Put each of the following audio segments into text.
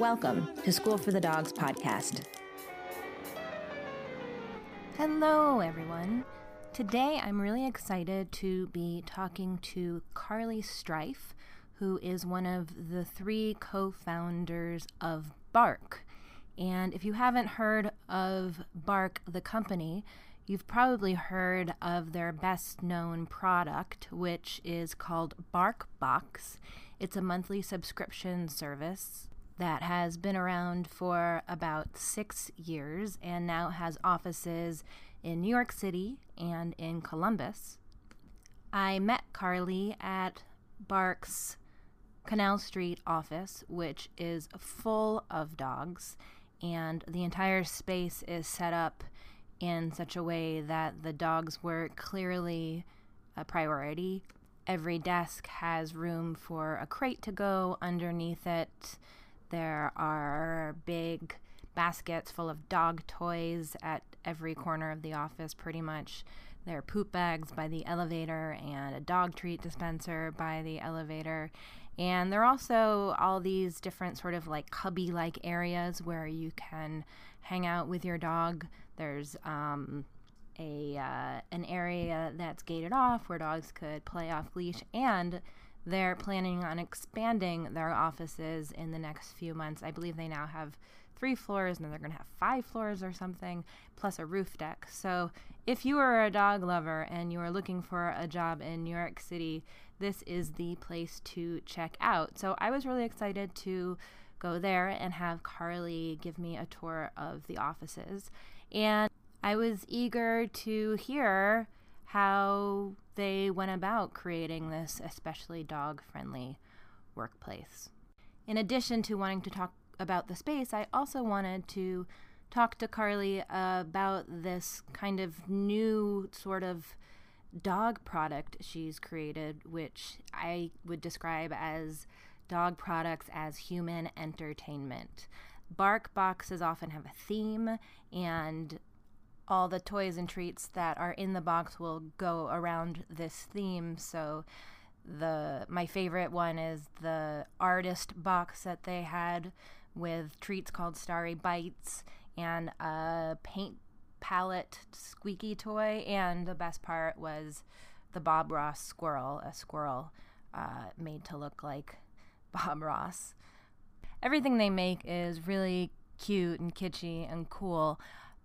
Welcome to School for the Dogs podcast. Hello, everyone. Today, I'm really excited to be talking to Carly Strife, who is one of the three co founders of Bark. And if you haven't heard of Bark, the company, you've probably heard of their best known product, which is called Bark Box. It's a monthly subscription service that has been around for about six years and now has offices in New York City and in Columbus. I met Carly at Bark's Canal Street office, which is full of dogs, and the entire space is set up in such a way that the dogs were clearly a priority. Every desk has room for a crate to go underneath it. There are big baskets full of dog toys at every corner of the office, pretty much. There are poop bags by the elevator and a dog treat dispenser by the elevator. And there are also all these different sort of like cubby like areas where you can hang out with your dog. There's um, a uh, an area that's gated off where dogs could play off leash and they're planning on expanding their offices in the next few months. I believe they now have three floors and they're going to have five floors or something, plus a roof deck. So if you are a dog lover and you are looking for a job in New York City, this is the place to check out. So I was really excited to go there and have Carly give me a tour of the offices. And I was eager to hear how they went about creating this especially dog friendly workplace. In addition to wanting to talk about the space, I also wanted to talk to Carly about this kind of new sort of dog product she's created, which I would describe as dog products as human entertainment. Bark boxes often have a theme, and all the toys and treats that are in the box will go around this theme. So the my favorite one is the artist box that they had with treats called Starry Bites and a paint palette squeaky toy and the best part was the Bob Ross squirrel, a squirrel uh, made to look like Bob Ross. Everything they make is really cute and kitschy and cool.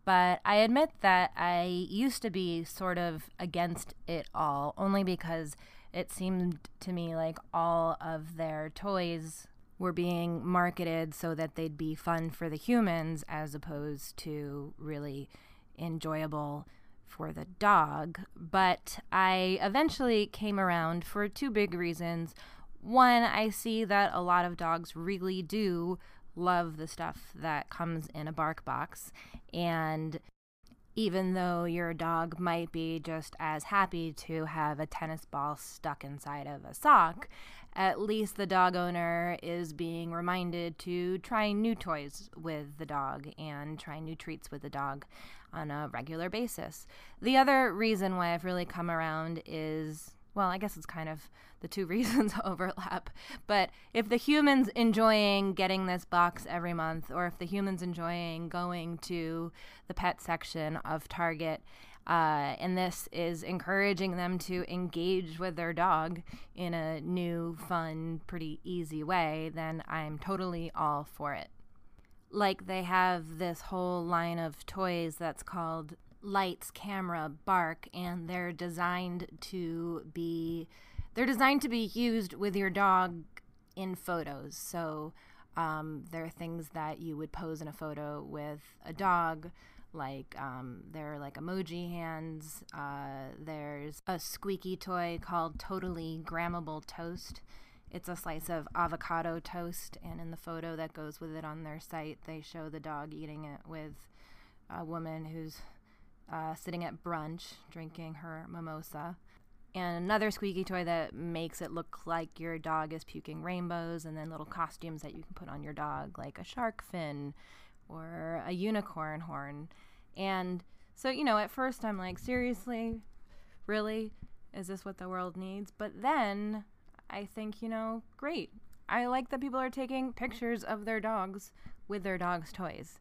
But I admit that I used to be sort of against it all, only because it seemed to me like all of their toys were being marketed so that they'd be fun for the humans as opposed to really enjoyable for the dog. But I eventually came around for two big reasons. One, I see that a lot of dogs really do love the stuff that comes in a bark box. And even though your dog might be just as happy to have a tennis ball stuck inside of a sock, at least the dog owner is being reminded to try new toys with the dog and try new treats with the dog on a regular basis. The other reason why I've really come around is well, I guess it's kind of the two reasons overlap. But if the human's enjoying getting this box every month, or if the human's enjoying going to the pet section of Target, uh, and this is encouraging them to engage with their dog in a new, fun, pretty easy way, then I'm totally all for it. Like they have this whole line of toys that's called lights, camera, bark, and they're designed to be they're designed to be used with your dog in photos. So um, there are things that you would pose in a photo with a dog, like um, there are like emoji hands. Uh, there's a squeaky toy called Totally Grammable Toast. it's a slice of avocado toast, and in the photo that goes with it on their site, they show the dog eating it with a woman who's uh, sitting at brunch drinking her mimosa. And another squeaky toy that makes it look like your dog is puking rainbows, and then little costumes that you can put on your dog, like a shark fin or a unicorn horn. And so, you know, at first I'm like, seriously? Really? Is this what the world needs? But then I think, you know, great. I like that people are taking pictures of their dogs with their dog's toys.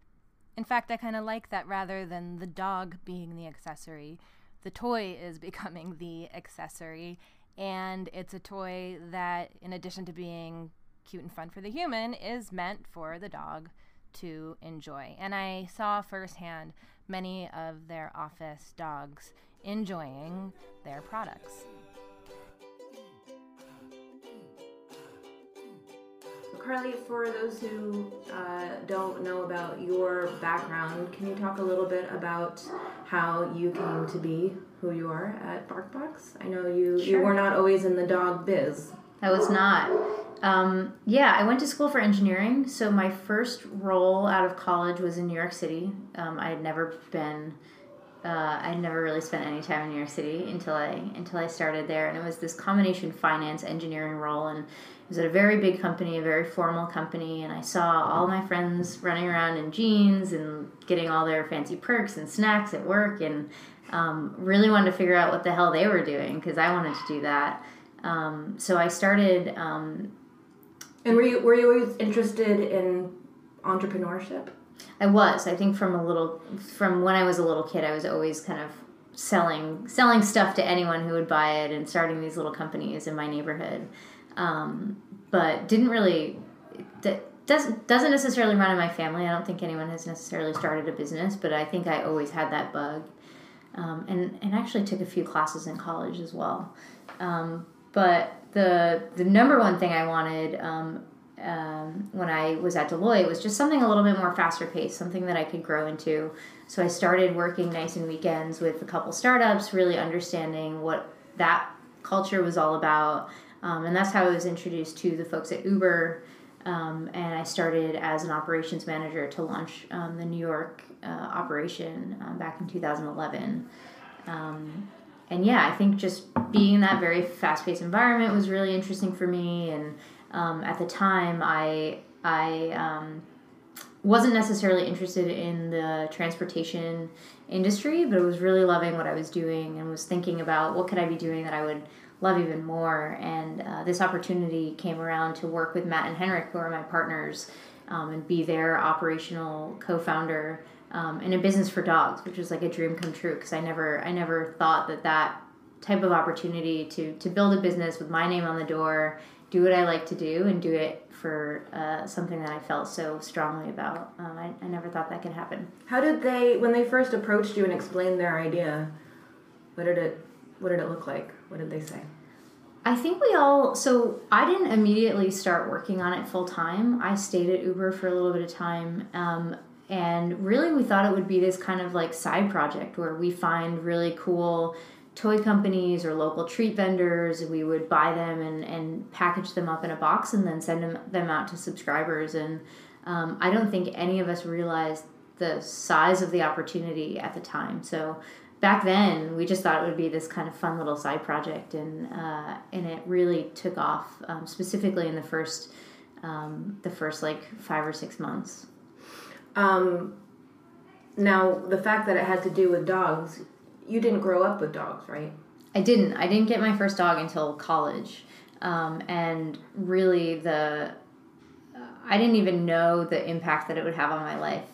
In fact, I kind of like that rather than the dog being the accessory, the toy is becoming the accessory. And it's a toy that, in addition to being cute and fun for the human, is meant for the dog to enjoy. And I saw firsthand many of their office dogs enjoying their products. Carly, for those who uh, don't know about your background, can you talk a little bit about how you came to be who you are at BarkBox? I know you, you were not always in the dog biz. I was not. Um, yeah, I went to school for engineering. So my first role out of college was in New York City. Um, I had never been. Uh, I had never really spent any time in New York City until I until I started there, and it was this combination finance engineering role, and it was at a very big company, a very formal company, and I saw all my friends running around in jeans and getting all their fancy perks and snacks at work, and um, really wanted to figure out what the hell they were doing because I wanted to do that. Um, so I started um, And were you, were you always interested in entrepreneurship? I was. I think from a little from when I was a little kid, I was always kind of selling selling stuff to anyone who would buy it and starting these little companies in my neighborhood. Um, but didn't really that doesn't doesn't necessarily run in my family. I don't think anyone has necessarily started a business, but I think I always had that bug. Um, and and actually took a few classes in college as well. Um, but the the number one thing I wanted um, um, when I was at Deloitte it was just something a little bit more faster paced, something that I could grow into. So I started working nights and weekends with a couple startups, really understanding what that culture was all about. Um, and that's how I was introduced to the folks at Uber. Um, and I started as an operations manager to launch um, the New York uh, operation um, back in 2011. Um, and yeah, I think just being in that very fast paced environment was really interesting for me. And um, at the time, I I um, wasn't necessarily interested in the transportation industry, but I was really loving what I was doing and was thinking about what could I be doing that I would love even more. And uh, this opportunity came around to work with Matt and Henrik, who are my partners, um, and be their operational co-founder um, in a business for dogs, which was like a dream come true because I never I never thought that that type of opportunity to to build a business with my name on the door, do what I like to do, and do it for uh, something that I felt so strongly about. Um, I, I never thought that could happen. How did they, when they first approached you and explained their idea, what did it, what did it look like? What did they say? I think we all. So I didn't immediately start working on it full time. I stayed at Uber for a little bit of time. Um, and really, we thought it would be this kind of like side project where we find really cool toy companies or local treat vendors. We would buy them and, and package them up in a box and then send them, them out to subscribers. And um, I don't think any of us realized the size of the opportunity at the time. So back then we just thought it would be this kind of fun little side project and uh, and it really took off um, specifically in the first um, the first like five or six months Um, now, the fact that it had to do with dogs, you didn't grow up with dogs, right? I didn't I didn't get my first dog until college um, and really the I didn't even know the impact that it would have on my life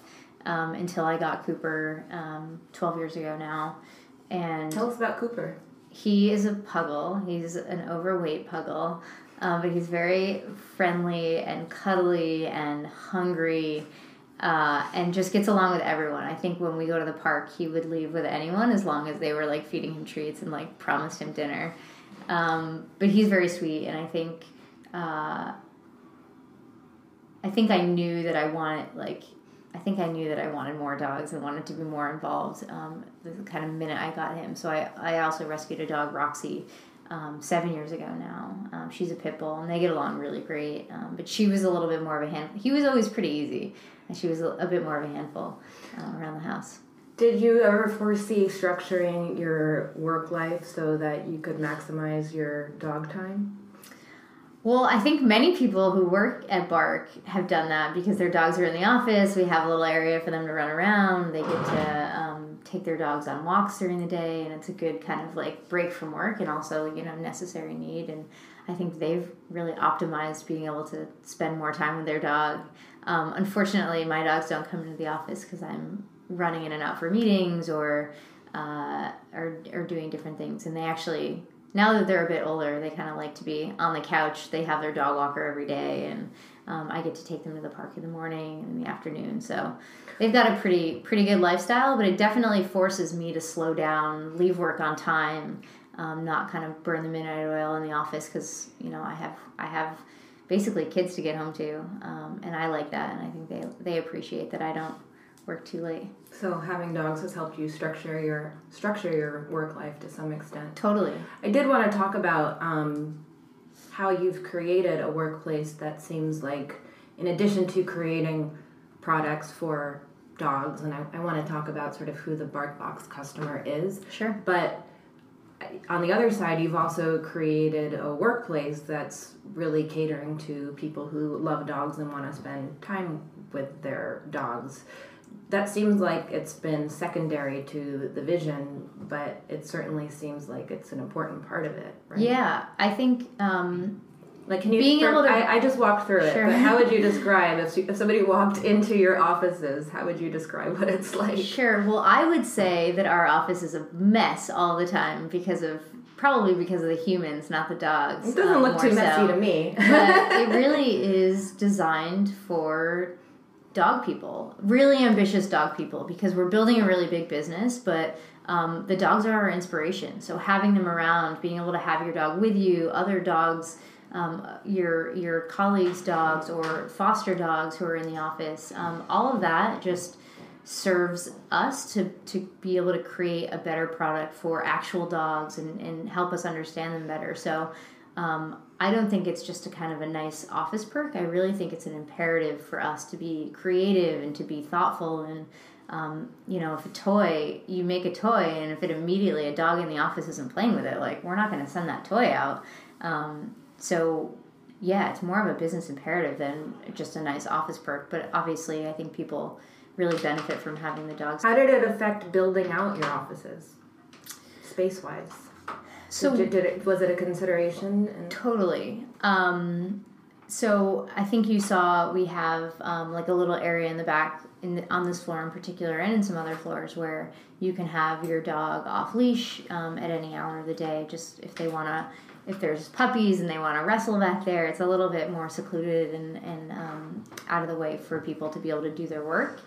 um, until I got Cooper um, 12 years ago now and Tell us about Cooper. He is a puggle. He's an overweight puggle, um, but he's very friendly and cuddly and hungry, uh, and just gets along with everyone. I think when we go to the park, he would leave with anyone as long as they were like feeding him treats and like promised him dinner. Um, but he's very sweet, and I think uh, I think I knew that I wanted like I think I knew that I wanted more dogs and wanted to be more involved um, the kind of minute I got him. So I, I also rescued a dog, Roxy, um, seven years ago now. Um, she's a pit bull, and they get along really great. Um, but she was a little bit more of a hand. He was always pretty easy, and she was a, a bit more of a handful uh, around the house. Did you ever foresee structuring your work life so that you could maximize your dog time? Well, I think many people who work at Bark have done that because their dogs are in the office. We have a little area for them to run around. They get to um, take their dogs on walks during the day, and it's a good kind of like break from work and also, you know, necessary need. And I think they've really optimized being able to spend more time with their dog. Um, unfortunately, my dogs don't come into the office because I'm running in and out for meetings or uh, or, or doing different things. And they actually now that they're a bit older, they kind of like to be on the couch. They have their dog walker every day, and um, I get to take them to the park in the morning and in the afternoon. So they've got a pretty pretty good lifestyle, but it definitely forces me to slow down, leave work on time, um, not kind of burn the midnight oil in the office because you know I have I have basically kids to get home to, um, and I like that, and I think they they appreciate that I don't work too late. So having dogs has helped you structure your structure your work life to some extent. Totally. I did want to talk about um, how you've created a workplace that seems like, in addition to creating products for dogs, and I, I want to talk about sort of who the BarkBox customer is. Sure. But on the other side, you've also created a workplace that's really catering to people who love dogs and want to spend time with their dogs that seems like it's been secondary to the vision, but it certainly seems like it's an important part of it, right? Yeah, I think. Um, like, can you being able to? I, I just walked through Sure. it, but how would you describe if, if somebody walked into your offices? How would you describe what it's like? Sure. Well, I would say that our office is a mess all the time because of probably because of the humans, not the dogs. It doesn't um, look too messy so. to me. but it really is designed for dog people, really ambitious dog people, because we're building a really big business, but um, the dogs are our inspiration. So having them around, being able to have your dog with you, other dogs, um, your your colleagues' dogs or foster dogs who are in the office, um, all of that just serves us to, to be able to create a better product for actual dogs and, and help us understand them better. So um, I don't think it's just a kind of a nice office perk. I really think it's an imperative for us to be creative and to be thoughtful. And, um, you know, if a toy, you make a toy, and if it immediately, a dog in the office isn't playing with it, like, we're not going to send that toy out. Um, so, yeah, it's more of a business imperative than just a nice office perk. But obviously, I think people really benefit from having the dogs. How did it affect building out your offices, space wise? So, did, did it was it a consideration? And Totally. Um, so I think you saw we have um, like a little area in the back in the, on this floor in particular, and in some other floors where you can have your dog off leash um, at any hour of the day. Just if they want to, if there's puppies and they want to wrestle back there, it's a little bit more secluded and and um, out of the way for people to be able to do their work.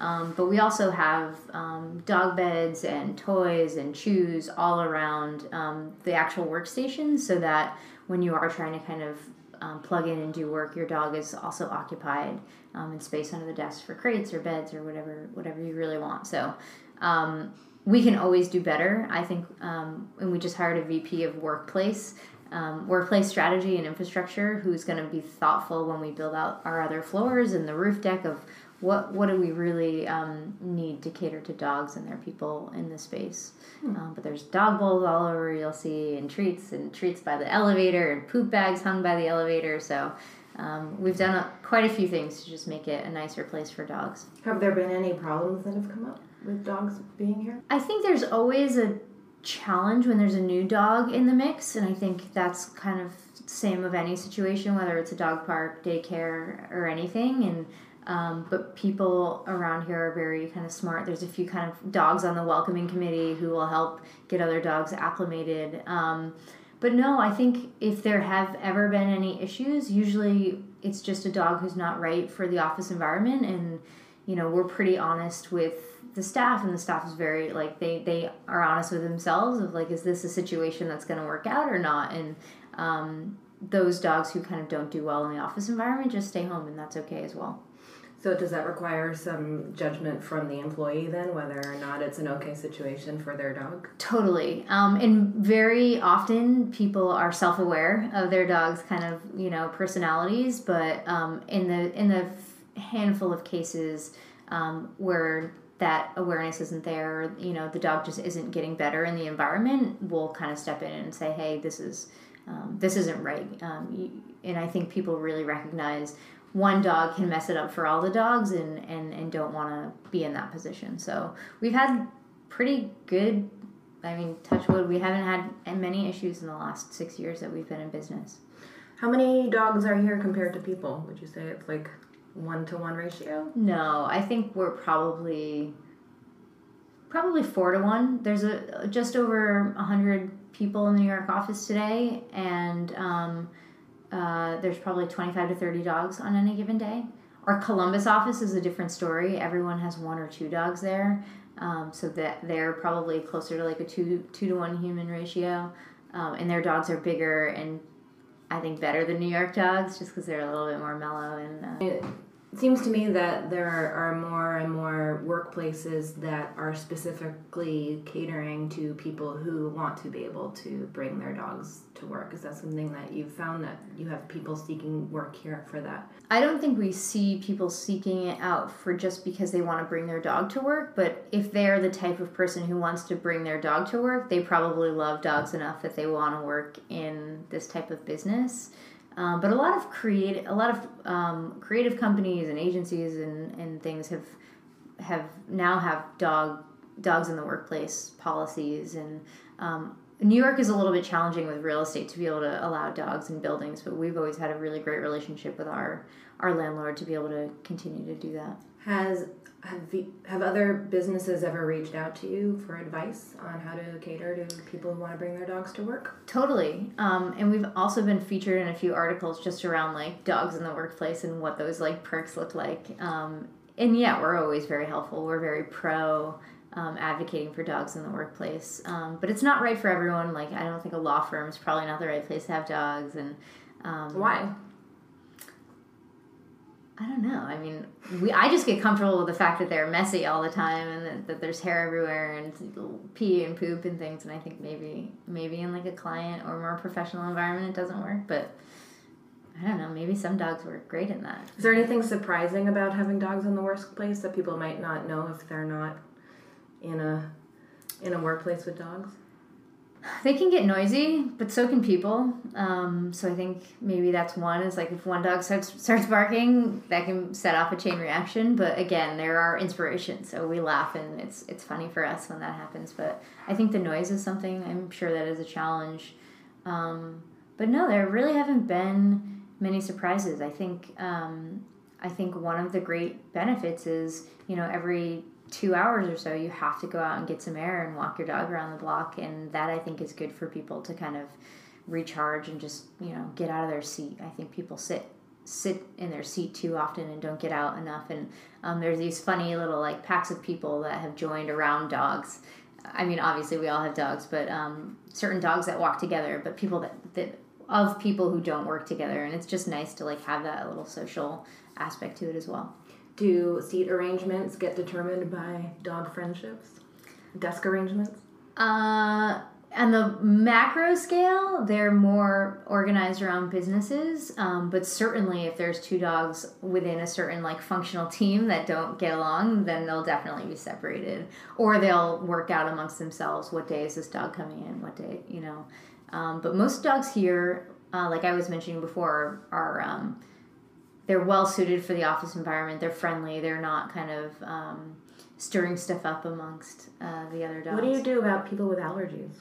Um, but we also have um, dog beds and toys and chews all around um, the actual workstation so that when you are trying to kind of um, plug in and do work, your dog is also occupied um, in space under the desk for crates or beds or whatever whatever you really want. So um, we can always do better. I think, um, and we just hired a VP of workplace. Um, workplace strategy and infrastructure who's going to be thoughtful when we build out our other floors and the roof deck of what what do we really um, need to cater to dogs and their people in this space. Um, but there's dog bowls all over you'll see and treats and treats by the elevator and poop bags hung by the elevator. So um, we've done a, quite a few things to just make it a nicer place for dogs. have there been any problems that have come up with dogs being here? I think there's always a challenge when there's a new dog in the mix, and I think that's kind of same of any situation, whether it's a dog park, daycare, or anything. And um, but people around here are very kind of smart. There's a few kind of dogs on the welcoming committee who will help get other dogs acclimated. Um, but no, I think if there have ever been any issues, usually it's just a dog who's not right for the office environment, and you know we're pretty honest with the staff and the staff is very like they they are honest with themselves of like is this a situation that's going to work out or not and um, those dogs who kind of don't do well in the office environment just stay home and that's okay as well So does that require some judgment from the employee then, whether or not it's an okay situation for their dog? Totally. Um, and very often people are self-aware of their dog's kind of you know personalities, but um, in the in the handful of cases um, where that awareness isn't there, you know, the dog just isn't getting better in the environment, we'll kind of step in and say, hey, this is um, this isn't right. Um, and I think people really recognize one dog can mess it up for all the dogs and, and, and don't want to be in that position. So we've had pretty good, I mean, touch wood, we haven't had many issues in the last six years that we've been in business. How many dogs are here compared to people? Would you say it's like one to one ratio? No, I think we're probably probably four to one. There's a just over hundred people in the New York office today, and um, uh, there's probably 25 to 30 dogs on any given day. Our Columbus office is a different story. Everyone has one or two dogs there, um, so that they're probably closer to like a two two to one human ratio, um, and their dogs are bigger and I think better than New York dogs, just because they're a little bit more mellow and. Uh, seems to me that there are more and more workplaces that are specifically catering to people who want to be able to bring their dogs to work. Is that something that you've found that you have people seeking work here for that? I don't think we see people seeking it out for just because they want to bring their dog to work, but if they're the type of person who wants to bring their dog to work, they probably love dogs enough that they want to work in this type of business. Um, but a lot of create a lot of um, creative companies and agencies and, and things have have now have dog dogs in the workplace policies and um, New York is a little bit challenging with real estate to be able to allow dogs in buildings, but we've always had a really great relationship with our our landlord to be able to continue to do that. Has have the, have other businesses ever reached out to you for advice on how to cater to people who want to bring their dogs to work? Totally. Um, and we've also been featured in a few articles just around like dogs in the workplace and what those like perks look like. Um, and yeah, we're always very helpful. We're very pro um, advocating for dogs in the workplace. Um, but it's not right for everyone. Like, I don't think a law firm is probably not the right place to have dogs. And um, Why? I don't know. I mean, we I just get comfortable with the fact that they're messy all the time and that, that there's hair everywhere and pee and poop and things. And I think maybe maybe in like a client or more professional environment it doesn't work. But I don't know. Maybe some dogs work great in that. Is there anything surprising about having dogs in the workplace that people might not know if they're not in a in a workplace with dogs? They can get noisy, but so can people. Um, so I think maybe that's one. Is like if one dog starts starts barking, that can set off a chain reaction. But again, there are inspirations, so we laugh and it's it's funny for us when that happens. But I think the noise is something I'm sure that is a challenge. Um, but no, there really haven't been many surprises. I think um, I think one of the great benefits is you know every two hours or so, you have to go out and get some air and walk your dog around the block. And that I think is good for people to kind of recharge and just, you know, get out of their seat. I think people sit sit in their seat too often and don't get out enough. And um, there's these funny little like packs of people that have joined around dogs. I mean, obviously we all have dogs, but um, certain dogs that walk together, but people that, that of people who don't work together. And it's just nice to like have that little social aspect to it as well. Do seat arrangements get determined by dog friendships? Desk arrangements? Uh, the macro scale, they're more organized around businesses. Um, but certainly, if there's two dogs within a certain like functional team that don't get along, then they'll definitely be separated, or they'll work out amongst themselves. What day is this dog coming in? What day, you know? Um, but most dogs here, uh, like I was mentioning before, are um, they're well suited for the office environment. They're friendly. They're not kind of um, stirring stuff up amongst uh, the other dogs. What do you do about people with allergies?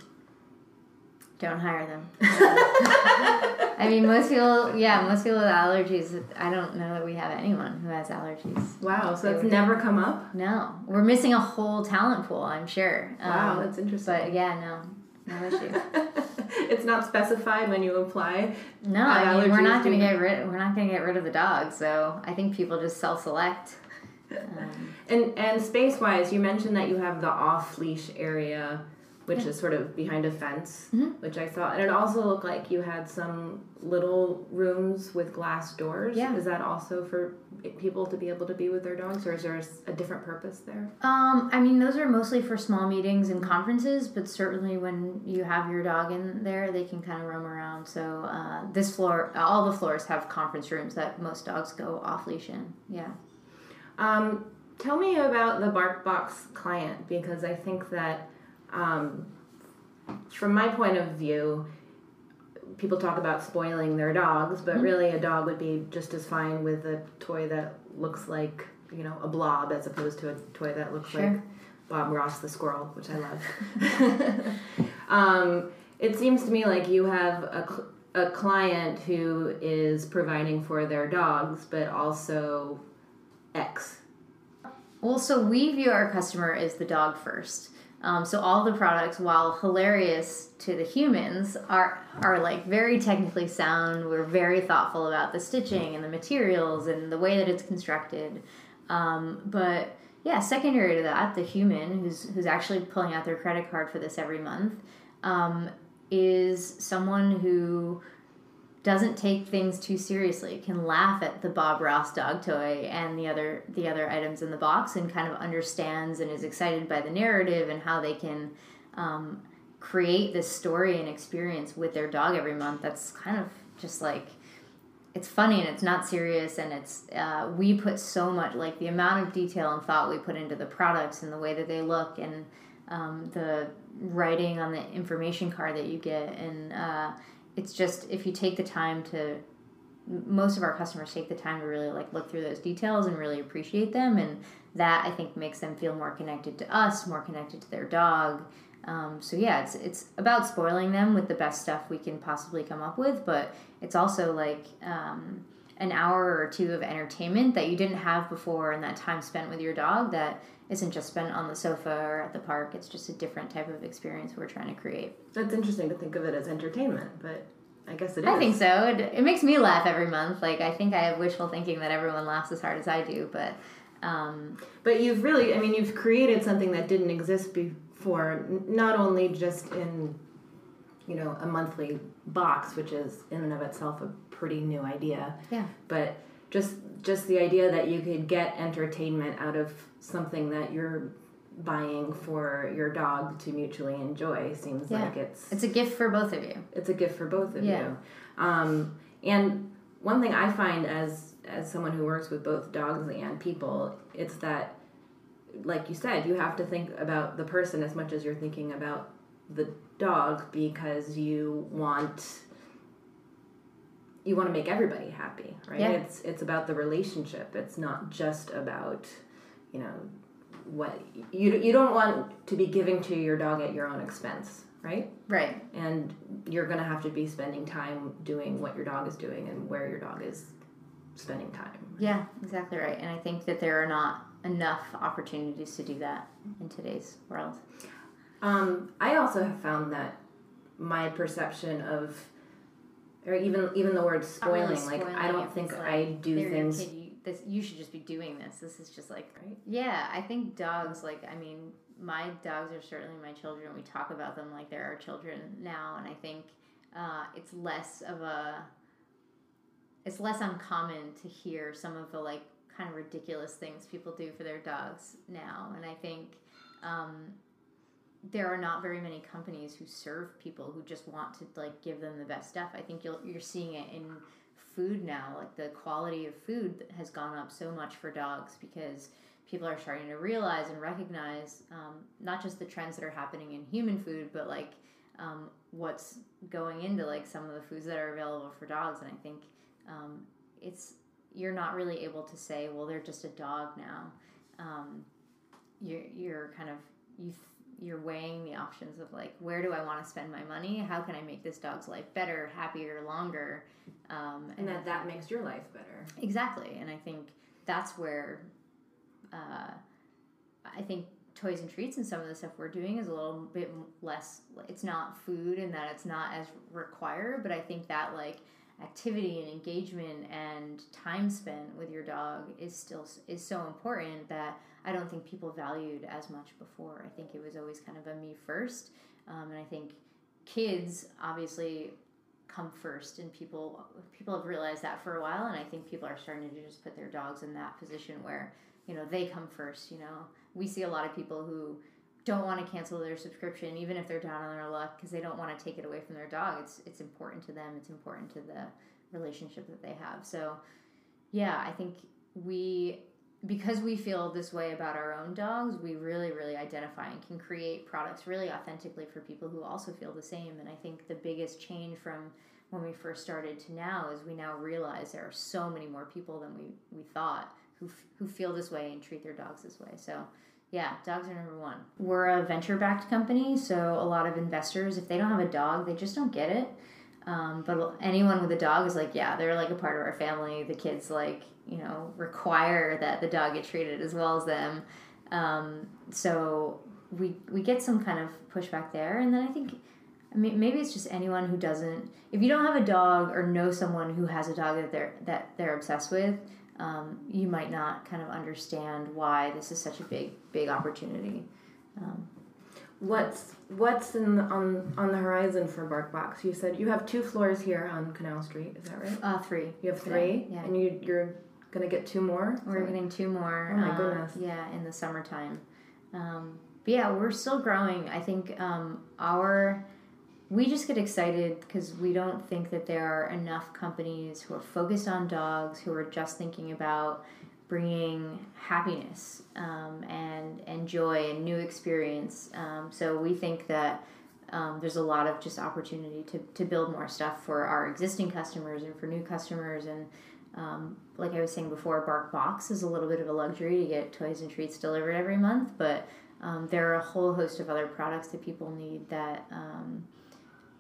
Don't hire them. I mean, most people, yeah, most people with allergies. I don't know that we have anyone who has allergies. Wow, so it's never come up? No, we're missing a whole talent pool. I'm sure. Wow, Um, that's interesting. But yeah, no, no issue. it's not specified when you apply. No, I mean we're not going to get rid. We're not going to get rid of the dog. So I think people just self-select. Um, And and space wise, you mentioned that you have the off leash area which is sort of behind a fence, Mhm. which I saw. And it also looked like you had some little rooms with glass doors. Yeah. Is that also for people to be able to be with their dogs, or is there a different purpose there? Um, I mean, those are mostly for small meetings and conferences, but certainly when you have your dog in there, they can kind of roam around. So uh, this floor, all the floors have conference rooms that most dogs go off leash in. Yeah. Um, tell me about the BarkBox client because I think that, um, from my point of view, people talk about spoiling their dogs, but really a dog would be just as fine with a toy that looks like you know a blob as opposed to a toy that looks Sure. like Bob Ross the squirrel, which I love. um, it seems to me like you have a. Cl- a client who is providing for their dogs, but also X. Well, so we view our customer as the dog first. Um, so all the products, while hilarious to the humans, are are like very technically sound. We're very thoughtful about the stitching and the materials and the way that it's constructed. Um, but yeah, secondary to that, the human who's who's actually pulling out their credit card for this every month um, is someone who doesn't take things too seriously. Can laugh at the bob ross dog toy and the other the other items in the box and kind of understands and is excited by the narrative and how they can um, create this story and experience with their dog every month. That's kind of just like it's funny and it's not serious and it's uh, we put so much like the amount of detail and thought we put into the products and the way that they look and um, the writing on the information card that you get and uh, it's just if you take the time to most of our customers take the time to really like look through those details and really appreciate them and that i think makes them feel more connected to us more connected to their dog. Um, so yeah it's it's about spoiling them with the best stuff we can possibly come up with but it's also like um, an hour or two of entertainment that you didn't have before and that time spent with your dog that isn't just spent on the sofa or at the park it's just a different type of experience we're trying to create That's interesting to think of it as entertainment, but I guess it is. I think so. It, it makes me laugh every month. Like I think I have wishful thinking that everyone laughs as hard as I do, but um, But you've really, I mean, you've created something that didn't exist before, not only just in, you know, a monthly box, which is in and of itself a pretty new idea, yeah, but just just the idea that you could get entertainment out of something that you're buying for your dog to mutually enjoy seems Yeah. like it's it's a gift for both of you. it's a gift for both of Yeah. you. Um, and one thing I find as as someone who works with both dogs and people, it's that, like you said, you have to think about the person as much as you're thinking about the dog because you want you want to make everybody happy, right? Yeah. It's it's about the relationship. It's not just about you know what you you don't want to be giving to your dog at your own expense, right? Right. and you're going to have to be spending time doing what your dog is doing and where your dog is spending time. Yeah, exactly right. And I think that there are not enough opportunities to do that in today's world. Um, I also have found that my perception of, or even even the word spoiling, like I don't think I do things. Kid, you, this, you should just be doing this. This is just like Right. Yeah, I think dogs, like, I mean, my dogs are certainly my children. We talk about them like they're our children now, and I think uh, it's less of a, it's less uncommon to hear some of the, like, kind of ridiculous things people do for their dogs now. And I think um, there are not very many companies who serve people who just want to, like, give them the best stuff. I think you'll, you're seeing it in food now. Like, the quality of food has gone up so much for dogs because people are starting to realize and recognize um, not just the trends that are happening in human food, but like um, what's going into like some of the foods that are available for dogs. And I think um, it's you're not really able to say, well, they're just a dog now. Um, you're you're kind of you. You're weighing the options of like where do I want to spend my money? How can I make this dog's life better, happier, longer? Um, And I that that makes your life better. Exactly, and I think that's where uh, I think toys and treats and some of the stuff we're doing is a little bit less. It's not food, and that it's not as required. But I think that like activity and engagement and time spent with your dog is still is so important that I don't think people valued as much before. I think it was always kind of a me first, um, and I think kids obviously come first and people people have realized that for a while. And i think people are starting to just put their dogs in that position where you know they come first you know. We see a lot of people who don't want to cancel their subscription even if they're down on their luck because they don't want to take it away from their dog. It's it's important to them. It's important to the relationship that they have. So yeah i think we because we feel this way about our own dogs, we really, really identify and can create products really authentically for people who also feel the same. And I think the biggest change from when we first started to now is we now realize there are so many more people than we, we thought who, who feel this way and treat their dogs this way. So, yeah, dogs are number one. We're a venture backed company, so a lot of investors, if they don't have a dog, they just don't get it. Um, but anyone with a dog is like, yeah, they're like a part of our family. The kids like, you know, require that the dog get treated as well as them. Um, so we we get some kind of pushback there, and then I think. I mean, maybe it's just anyone who doesn't. If you don't have a dog or know someone who has a dog that they're that they're obsessed with, um, you might not kind of understand why this is such a big big opportunity. Um, What's what's in on on the horizon for BarkBox? You said you have two floors here on Canal Street. Is that right? uh, three. You have three, Yeah. and you you're gonna get two more. We're getting two more. Oh my uh, goodness. Yeah, in the summertime. Um, but yeah, we're still growing. I think um, our we just get excited because we don't think that there are enough companies who are focused on dogs who are just thinking about bringing happiness um, and and joy and new experience. Um, so we think that. Um, there's a lot of just opportunity to, to build more stuff for our existing customers and for new customers and um, like I was saying before, Bark Box is a little bit of a luxury to get toys and treats delivered every month, but um, there are a whole host of other products that people need that um,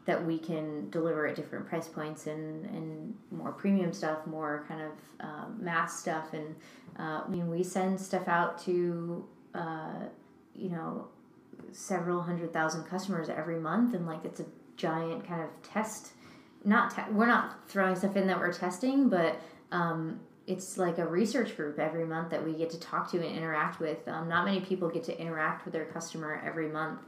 that we can deliver at different price points and, and more premium stuff, more kind of um, mass stuff, and uh, I mean we send stuff out to uh, you know several hundred thousand customers every month, and like it's a giant kind of test. Not te- we're not throwing stuff in that we're testing, but um, it's like a research group every month that we get to talk to and interact with. Um, not many people get to interact with their customer every month,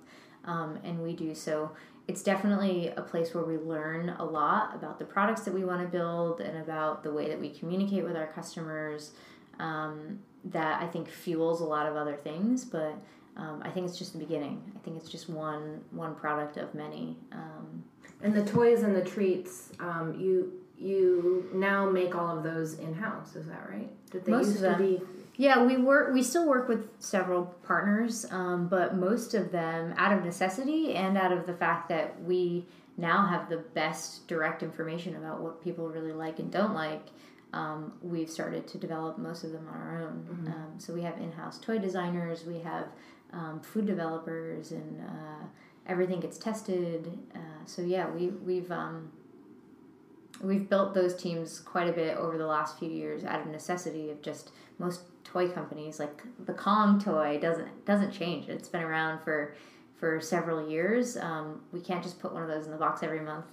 um, and we do. So it's definitely a place where we learn a lot about the products that we want to build and about the way that we communicate with our customers. Um, that I think fuels a lot of other things, but um, I think it's just the beginning. I think it's just one one product of many. Um, And the toys and the treats, um, you you now make all of those in house. Is that right? Did they Most used of to them. be? Yeah, we work. We still work with several partners, um, but most of them out of necessity and out of the fact that we now have the best direct information about what people really like and don't like. Um, we've started to develop most of them on our own. Um, so we have in-house toy designers, we have um, food developers, and uh, everything gets tested. Uh, so yeah, we we've um, we've built those teams quite a bit over the last few years out of necessity of just most toy companies like the Kong toy doesn't doesn't change. It's been around for for several years. Um, we can't just put one of those in the box every month.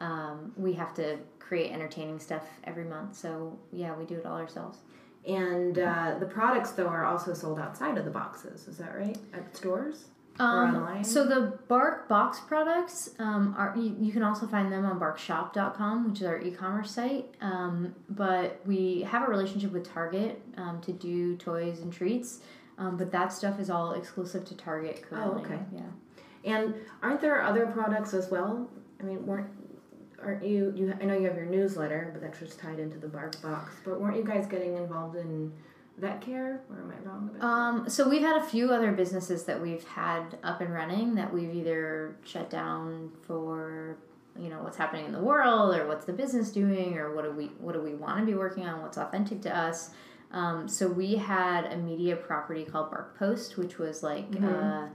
Um, we have to create entertaining stuff every month. So yeah, we do it all ourselves. And uh, the products though are also sold outside of the boxes. Is that right? At stores or Um, online? So the Bark box products um, are you, you can also find them on barkshop.com, which is our e-commerce site. Um, but we have a relationship with Target um, to do toys and treats. Um, but that stuff is all exclusive to Target currently. Oh, okay. Yeah. And aren't there other products as well? I mean, weren't aren't you? You I know you have your newsletter, but that's just tied into the Bark Box. But weren't you guys getting involved in vet care? Or am I wrong about Um, so we've had a few other businesses that we've had up and running that we've either shut down for you know what's happening in the world or what's the business doing or what do we what do we want to be working on what's authentic to us. Um, so we had a media property called bark post which was like uh,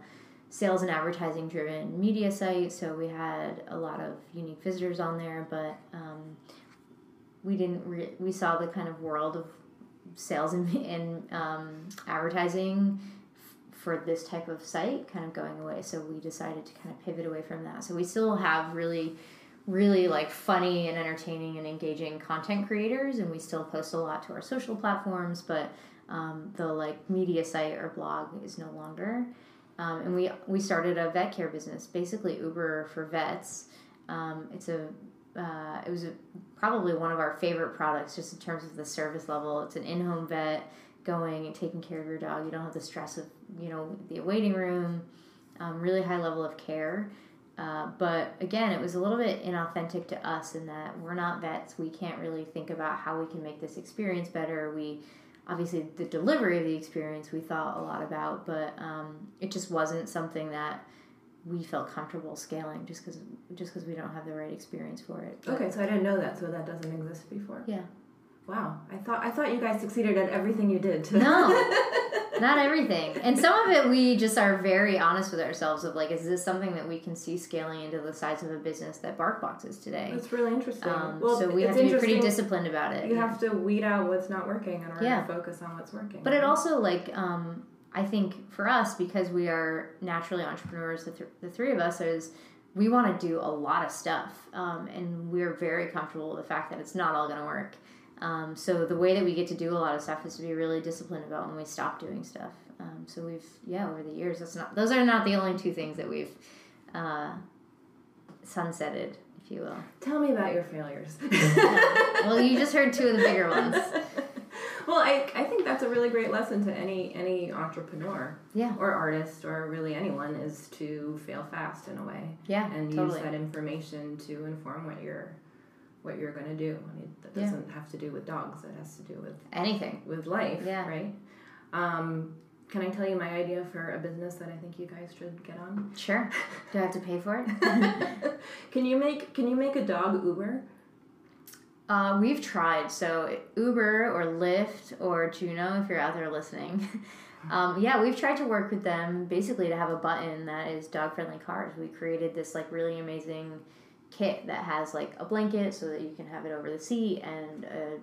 sales and advertising driven media site. So we had a lot of unique visitors on there but um, we didn't re- we saw the kind of world of sales and, and um, advertising for this type of site kind of going away. So we decided to kind of pivot away from that. So we still have really, really like funny and entertaining and engaging content creators and we still post a lot to our social platforms but um, the like media site or blog is no longer um, and we we started a vet care business basically uber for vets um, it's a uh, it was a, probably one of our favorite products just in terms of the service level it's an in-home vet going and taking care of your dog you don't have the stress of you know the waiting room um, really high level of care uh, but again, it was a little bit inauthentic to us in that we're not vets. We can't really think about how we can make this experience better. We obviously the delivery of the experience we thought a lot about, but um, it just wasn't something that we felt comfortable scaling just because just because we don't have the right experience for it. But, Okay, so I didn't know that, so that doesn't exist before. Yeah. Wow, I thought I thought you guys succeeded at everything you did. To No, not everything. And some of it we just are very honest with ourselves of like, is this something that we can see scaling into the size of a business that BarkBox is today? That's really interesting. Um, well, so we have to be pretty disciplined about it. You have to weed out what's not working and Yeah. focus on what's working. But it also like um, I think for us because we are naturally entrepreneurs, the, th- the three of us is we want to do a lot of stuff, um, and we're very comfortable with the fact that it's not all going to work. Um, so the way that we get to do a lot of stuff is to be really disciplined about when we stop doing stuff. Um, so we've yeah over the years that's not those are not the only two things that we've uh, sunsetted, if you will. Tell me about your failures. well, you just heard two of the bigger ones. well, I, I think that's a really great lesson to any any entrepreneur Yeah, or artist or really anyone is to fail fast in a way yeah, and totally. use that information to inform what you're what you're going to do. I mean, that doesn't have to do with dogs. It has to do with Anything. with life, Yeah. right? Um, can I tell you my idea for a business that I think you guys should get on? Sure. Do I have to pay for it? can you make Can you make a dog Uber? Uh, we've tried. So Uber or Lyft or Juno, if you're out there listening. Um, yeah, we've tried to work with them basically to have a button that is dog friendly cars. We created this like really amazing kit that has like a blanket so that you can have it over the seat and uh,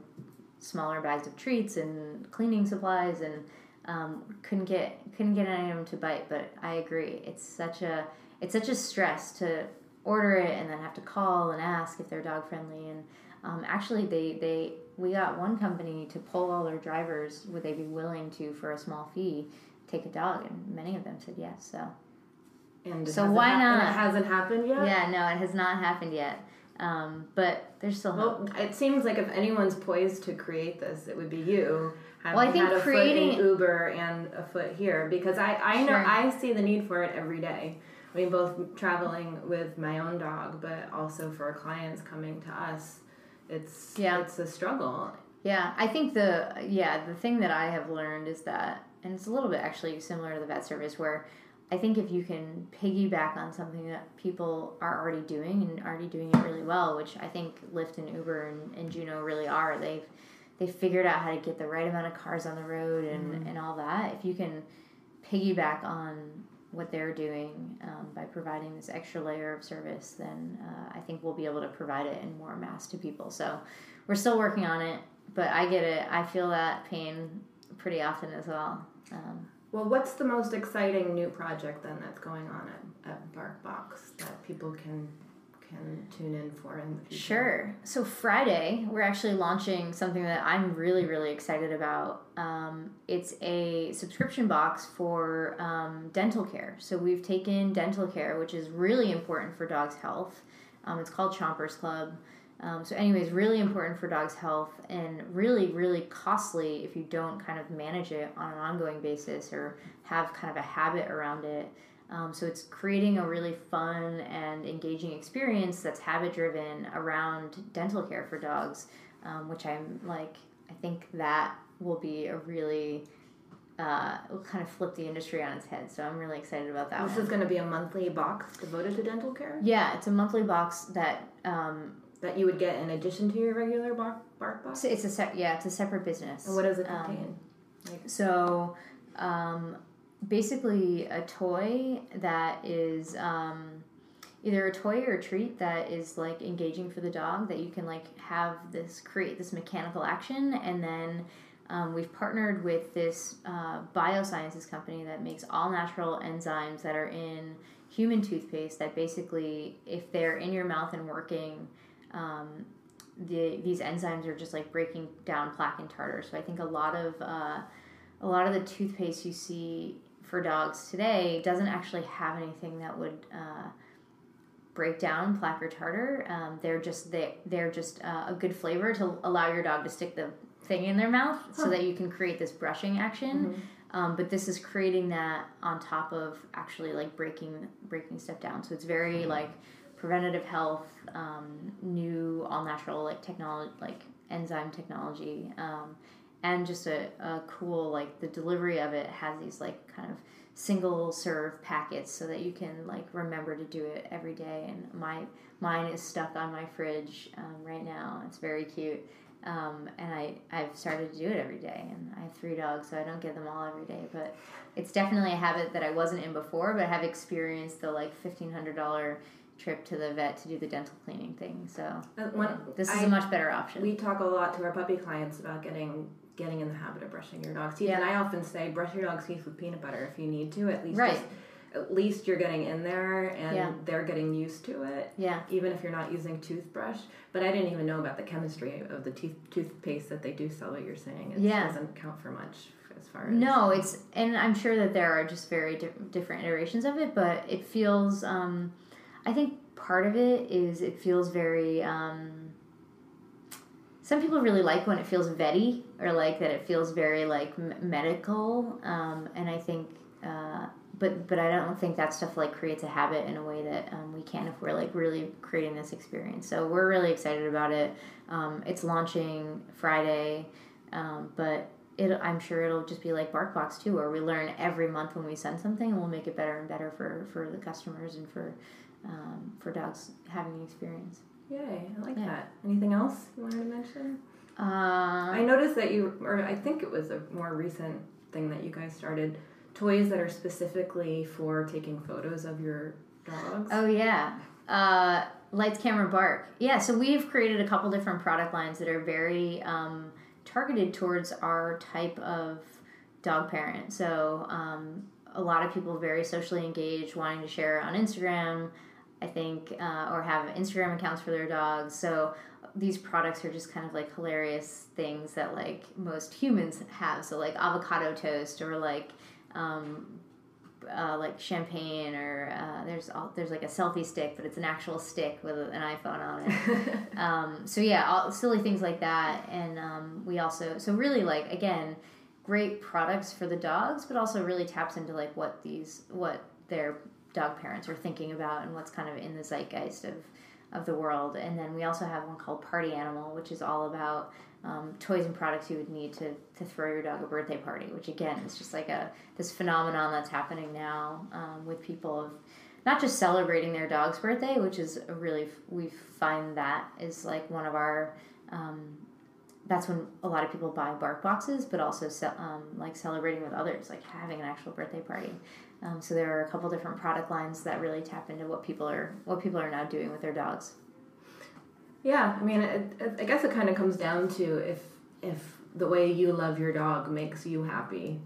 smaller bags of treats and cleaning supplies and um, couldn't get couldn't get any of them to bite. But I agree, it's such a it's such a stress to order it and then have to call and ask if they're dog friendly and um, actually they they we got one company to pull all their drivers would they be willing to for a small fee take a dog and many of them said yes so And So why and not? It hasn't happened yet. yeah no it has not happened yet um, but there's still hope Well, it seems like if anyone's poised to create this, it would be you. Having Well, I think had a creating- foot in Uber and a foot here because I I know Sure. I see the need for it every day. I mean, both traveling with my own dog, but also for clients coming to us. It's Yeah. it's a struggle. Yeah, I think the yeah the thing that I have learned is that, and it's a little bit actually similar to the vet service, where I think if you can piggyback on something that people are already doing and already doing it really well, which I think Lyft and Uber and, and Juno really are, they've they've figured out how to get the right amount of cars on the road and, mm-hmm. and all that. If you can piggyback on what they're doing um, by providing this extra layer of service, then uh, I think we'll be able to provide it in more mass to people. So we're still working on it, but I get it. I feel that pain pretty often as well. Um, Well, what's the most exciting new project then that's going on at, at BarkBox that people can can tune in for in the future? Sure. So Friday, we're actually launching something that I'm really, really excited about. Um, it's a subscription box for um, dental care. So we've taken dental care, which is really important for dogs' health. Um, it's called Chompers Club. Um, so, anyways, really important for dogs' health and really, really costly if you don't kind of manage it on an ongoing basis or have kind of a habit around it. Um, so it's creating a really fun and engaging experience that's habit driven around dental care for dogs, um, which I'm like, I think that will be a really, uh, will kind of flip the industry on its head. So I'm really excited about that This one. is going to be a monthly box devoted to dental care yeah, it's a monthly box that um, that you would get in addition to your regular bark, bark box. so it's a se- yeah, it's a separate business. And what does it Um, contain? So, um, basically, a toy that is um, either a toy or a treat that is like engaging for the dog that you can like have this create this mechanical action and then um, we've partnered with this uh, biosciences company that makes all natural enzymes that are in human toothpaste that basically, if they're in your mouth and working, um, the, these enzymes are just like breaking down plaque and tartar. So I think a lot of uh, a lot of the toothpaste you see for dogs today doesn't actually have anything that would uh, break down plaque or tartar. Um, they're just they they're just uh, a good flavor to allow your dog to stick the thing in their mouth so that you can create this brushing action. Um, but this is creating that on top of actually like breaking breaking stuff down. So it's very like preventative health, um, new all natural like technology like enzyme technology. Um, and just a, a cool like the delivery of it has these like kind of single serve packets so that you can like remember to do it every day and my mine is stuck on my fridge um, right now it's very cute um, and I, I've started to do it every day and I have three dogs so I don't get them all every day but it's definitely a habit that I wasn't in before but I have experienced the like $1500 trip to the vet to do the dental cleaning thing so Uh, when- this is I- a much better option. We talk a lot to our puppy clients about getting getting in the habit of brushing your dog's teeth, and I often say brush your dog's teeth with peanut butter if you need to. At least, Right. just- at least you're getting in there and Yeah. they're getting used to it. yeah Even if you're not using toothbrush, but I didn't even know about the chemistry of the tooth toothpaste that they do sell. What you're saying, it Yeah. doesn't count for much as far as No, it's and I'm sure that there are just very di- different iterations of it, but it feels. Um, I think part of it is it feels very. Um, some people really like when it feels vetty or like that it feels very like medical, um, and I think. Uh, but but I don't think that stuff like creates a habit in a way that um, we can if we're like really creating this experience. So we're really excited about it. Um, it's launching Friday, um, but it, I'm sure it'll just be like BarkBox too, where we learn every month when we send something, and we'll make it better and better for, for the customers and for um, for dogs having the experience. Yay, I like Yeah. that. Anything else you wanted to mention? Uh, I noticed that you, or I think it was a more recent thing that you guys started toys that are specifically for taking photos of your dogs. Oh yeah, uh, lights, camera, bark. Yeah, so we've created a couple different product lines that are very um, targeted towards our type of dog parent. So um, a lot of people very socially engaged, wanting to share on Instagram. I think, uh, or have Instagram accounts for their dogs. So these products are just kind of like hilarious things that like most humans have. So like avocado toast or like um, uh, like champagne or uh, there's all, there's like a selfie stick, but it's an actual stick with an iPhone on it. um, so yeah, all, silly things like that, and um, we also so really like again, great products for the dogs, but also really taps into like what these what their dog parents are thinking about and what's kind of in the zeitgeist of of the world. And then we also have one called Party Animal, which is all about um, toys and products you would need to, to throw your dog a birthday party, which again is just like a this phenomenon that's happening now um, with people of not just celebrating their dog's birthday, which is really we find that is like one of our um, that's when a lot of people buy bark boxes, but also ce- um, like celebrating with others, like having an actual birthday party. Um, so there are a couple different product lines that really tap into what people are what people are now doing with their dogs. Yeah, I mean, it, it, I guess it kind of comes down to if if the way you love your dog makes you happy.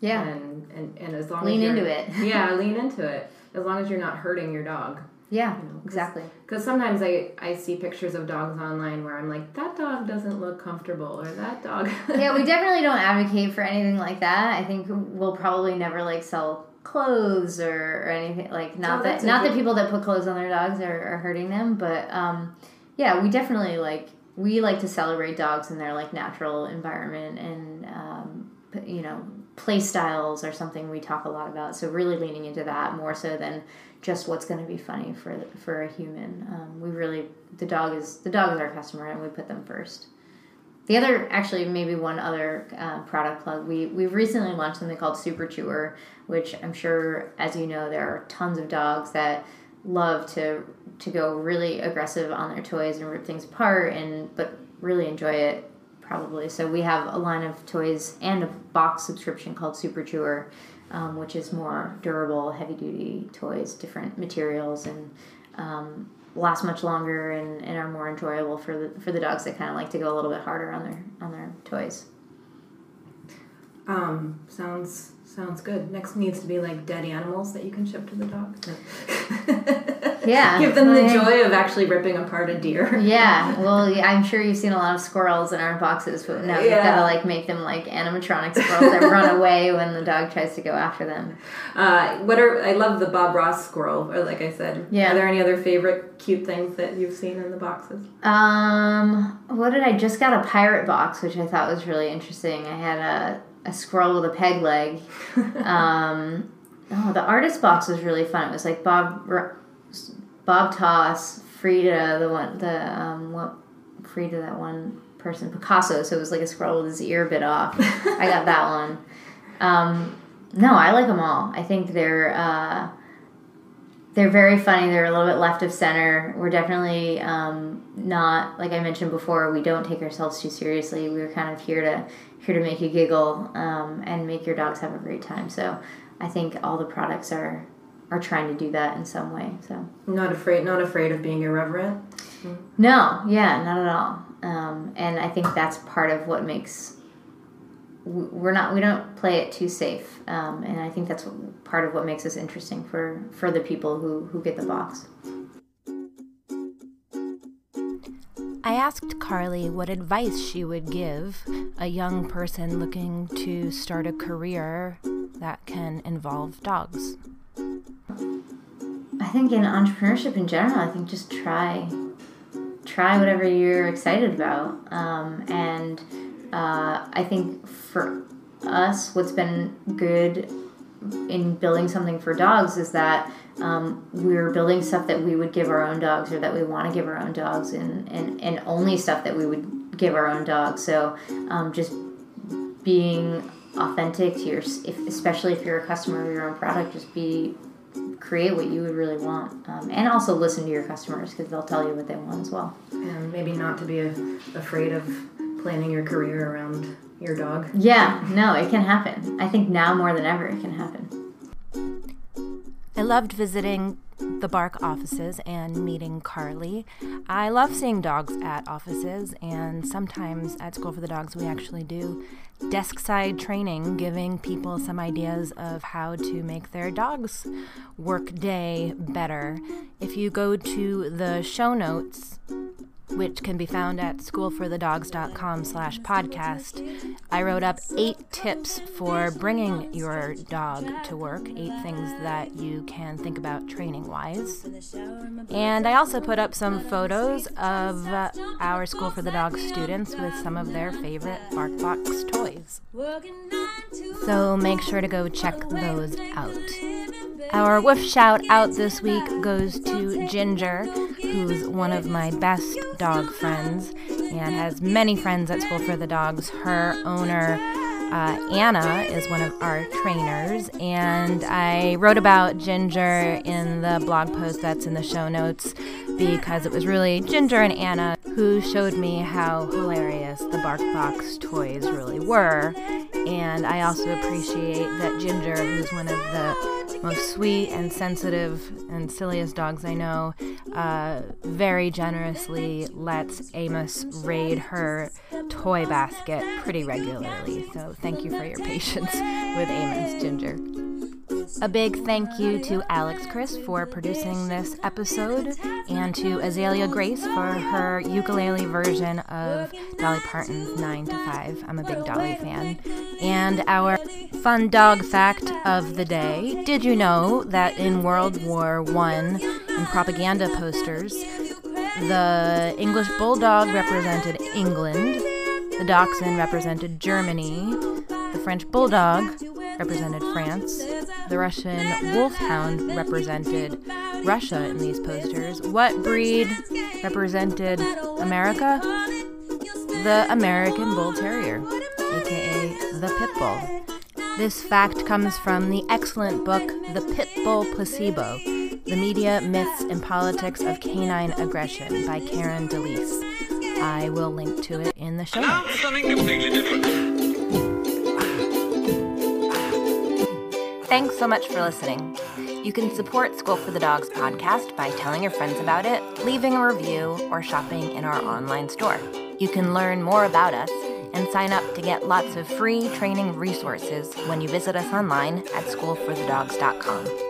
Yeah, And and, and as long Lean as you're- into it. yeah, lean into it. As long as you're not hurting your dog. Yeah, You know, 'cause- exactly. Because sometimes I, I see pictures of dogs online where I'm like, that dog doesn't look comfortable, or that dog. yeah, we definitely don't advocate for anything like that. I think we'll probably never like sell clothes or, or anything like not Oh, that not that people that put clothes on their dogs are, are hurting them, but um, yeah, we definitely like we like to celebrate dogs in their like natural environment and um, you know play styles are something we talk a lot about. So really leaning into that more so than just what's going to be funny for for a human. Um, we really the dog is the dog is our customer and we put them first. The other, actually, maybe one other uh, product plug. We we've recently launched something called Super Chewer, which I'm sure, as you know, there are tons of dogs that love to to go really aggressive on their toys and rip things apart, and but really enjoy it probably. So we have a line of toys and a box subscription called Super Chewer, um, which is more durable, heavy duty toys, different materials, and um, last much longer and, and are more enjoyable for the for the dogs that kind of like to go a little bit harder on their on their toys. Um, sounds sounds good. Next needs to be like dead animals that you can ship to the dog. Yeah. Give them the joy of actually ripping apart a deer. Yeah, well, yeah, I'm sure you've seen a lot of squirrels in our boxes, but now you've got to like make them like animatronic squirrels that run away when the dog tries to go after them. Uh, what are I love the Bob Ross squirrel, or like I said. Yeah. Are there any other favorite cute things that you've seen in the boxes? Um, what did I just got a pirate box, which I thought was really interesting. I had a a squirrel with a peg leg. um, oh, the artist box was really fun. It was like Bob Bob Ross, Frida, the one, the um, what Frida, that one person, Picasso. So it was like a squirrel with his ear bit off. I got that one. Um, no, I like them all. I think they're uh, they're very funny. They're a little bit left of center. We're definitely um, not like I mentioned before. We don't take ourselves too seriously. We're kind of here to here to make you giggle um, and make your dogs have a great time. So I think all the products are are trying to do that in some way. So Not afraid, not afraid of being irreverent. no, yeah, not at all. Um, and I think that's part of what makes we're not we don't play it too safe. Um, and I think that's part of what makes us interesting for for the people who who get the box. I asked Carly what advice she would give a young person looking to start a career that can involve dogs. I think in entrepreneurship in general, I think just try, try whatever you're excited about. Um, and uh, I think for us, what's been good in building something for dogs is that um, we're building stuff that we would give our own dogs or that we want to give our own dogs and, and, and only stuff that we would give our own dogs. So um, just being authentic to your, if, especially if you're a customer of your own product, just be create what you would really want um, and also listen to your customers because they'll tell you what they want as well And maybe not to be a, afraid of planning your career around your dog. yeah no it can happen i think now more than ever it can happen I loved visiting the Bark offices and meeting Carly. I love seeing dogs at offices, and sometimes at School for the Dogs, we actually do desk side training, giving people some ideas of how to make their dog's work day better. If you go to the show notes, which can be found at schoolforthedogs.com slash podcast. I wrote up eight tips for bringing your dog to work eight things that you can think about training wise and i also put up some photos of uh, our school for the dogs students with some of their favorite barkbox toys. So make sure to go check those out. Our woof shout out this week goes to Ginger, who's one of my best dog friends and has many friends at School for the Dogs. Her owner, uh, Anna, is one of our trainers, and I wrote about Ginger in the blog post that's in the show notes because it was really Ginger and Anna who showed me how hilarious the BarkBox toys really were. And I also appreciate that Ginger, who's one of the most sweet and sensitive and silliest dogs I know, uh, very generously lets Amos raid her toy basket pretty regularly. So thank you for your patience with Amos, Ginger. A big thank you to Alex Chris for producing this episode and to Azalea Grace for her ukulele version of Dolly Parton's 9 to 5. I'm a big Dolly fan. And our fun dog fact of the day. Did you know that in World War I, in propaganda posters, the English Bulldog represented England, the Dachshund represented Germany, the French Bulldog represented France, the Russian Wolfhound represented Russia in these posters. What breed represented America? The American Bull Terrier, aka the Pit Bull. This fact comes from the excellent book The Pit Bull Placebo The Media, Myths, and Politics of Canine Aggression by Karen DeLise. I will link to it in the show something completely different. Thanks so much for listening. You can support School for the Dogs podcast by telling your friends about it, leaving a review, or shopping in our online store. You can learn more about us and sign up to get lots of free training resources when you visit us online at schoolforthedogs.com.